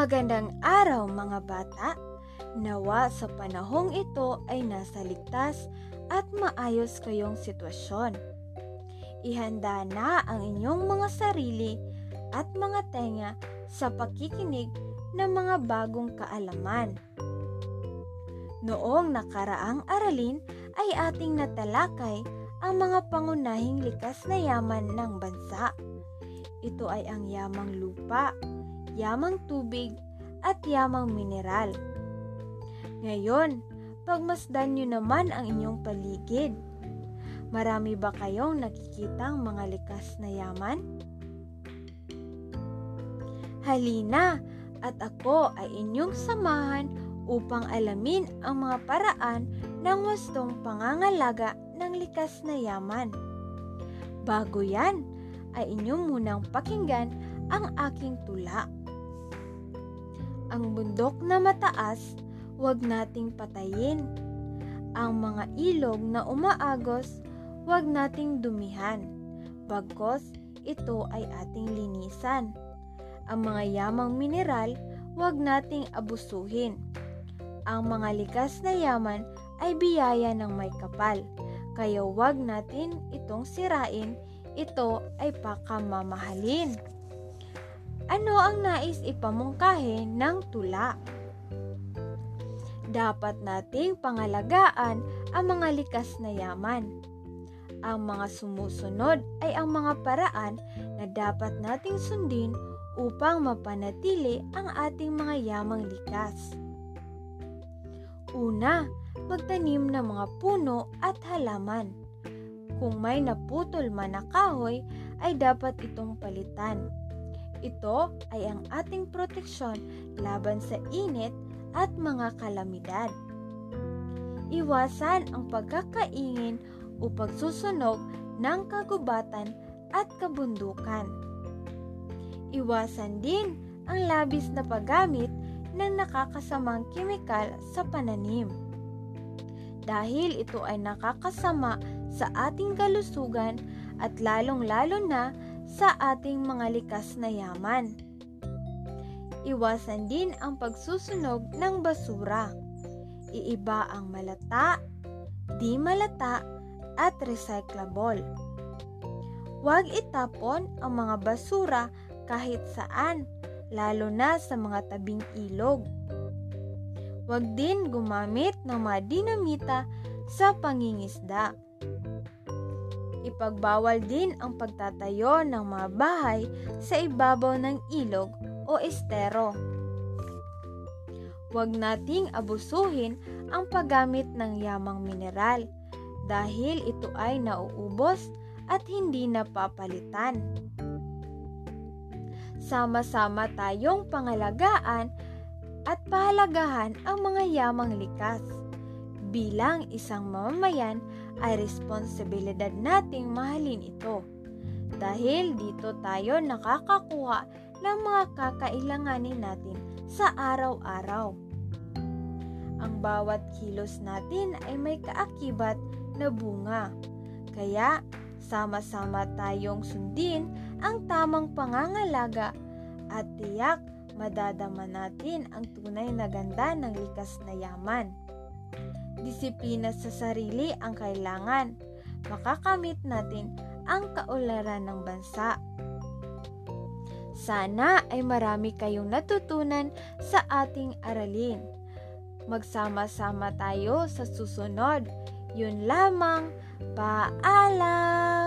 Magandang araw mga bata! Nawa sa panahong ito ay nasa ligtas at maayos kayong sitwasyon. Ihanda na ang inyong mga sarili at mga tenga sa pakikinig ng mga bagong kaalaman. Noong nakaraang aralin ay ating natalakay ang mga pangunahing likas na yaman ng bansa. Ito ay ang yamang lupa, yamang tubig, at yamang mineral. Ngayon, pagmasdan nyo naman ang inyong paligid. Marami ba kayong nakikitang mga likas na yaman? Halina at ako ay inyong samahan upang alamin ang mga paraan ng wastong pangangalaga ng likas na yaman. Bago yan, ay inyong munang pakinggan ang aking tula. Ang bundok na mataas, huwag nating patayin. Ang mga ilog na umaagos, huwag nating dumihan. Bagkos, ito ay ating linisan. Ang mga yamang mineral, huwag nating abusuhin. Ang mga likas na yaman ay biyaya ng may kapal, kaya huwag natin itong sirain, ito ay pakamamahalin. Ano ang nais ipamungkahi ng tula? Dapat nating pangalagaan ang mga likas na yaman. Ang mga sumusunod ay ang mga paraan na dapat nating sundin upang mapanatili ang ating mga yamang likas. Una, magtanim ng mga puno at halaman. Kung may naputol man na kahoy, ay dapat itong palitan ito ay ang ating proteksyon laban sa init at mga kalamidad. Iwasan ang pagkakaingin o pagsusunog ng kagubatan at kabundukan. Iwasan din ang labis na paggamit ng nakakasamang kimikal sa pananim. Dahil ito ay nakakasama sa ating kalusugan at lalong-lalo na sa ating mga likas na yaman. Iwasan din ang pagsusunog ng basura. Iiba ang malata, di malata, at recyclable. Huwag itapon ang mga basura kahit saan, lalo na sa mga tabing ilog. Huwag din gumamit ng mga dinamita sa pangingisda Ipagbawal din ang pagtatayo ng mga bahay sa ibabaw ng ilog o estero. Huwag nating abusuhin ang paggamit ng yamang mineral dahil ito ay nauubos at hindi napapalitan. Sama-sama tayong pangalagaan at pahalagahan ang mga yamang likas. Bilang isang mamamayan ay responsibilidad nating mahalin ito. Dahil dito tayo nakakakuha ng mga kakailanganin natin sa araw-araw. Ang bawat kilos natin ay may kaakibat na bunga. Kaya sama-sama tayong sundin ang tamang pangangalaga at tiyak madadama natin ang tunay na ganda ng likas na yaman. Disiplina sa sarili ang kailangan. Makakamit natin ang kaularan ng bansa. Sana ay marami kayong natutunan sa ating aralin. Magsama-sama tayo sa susunod. Yun lamang. Paalam!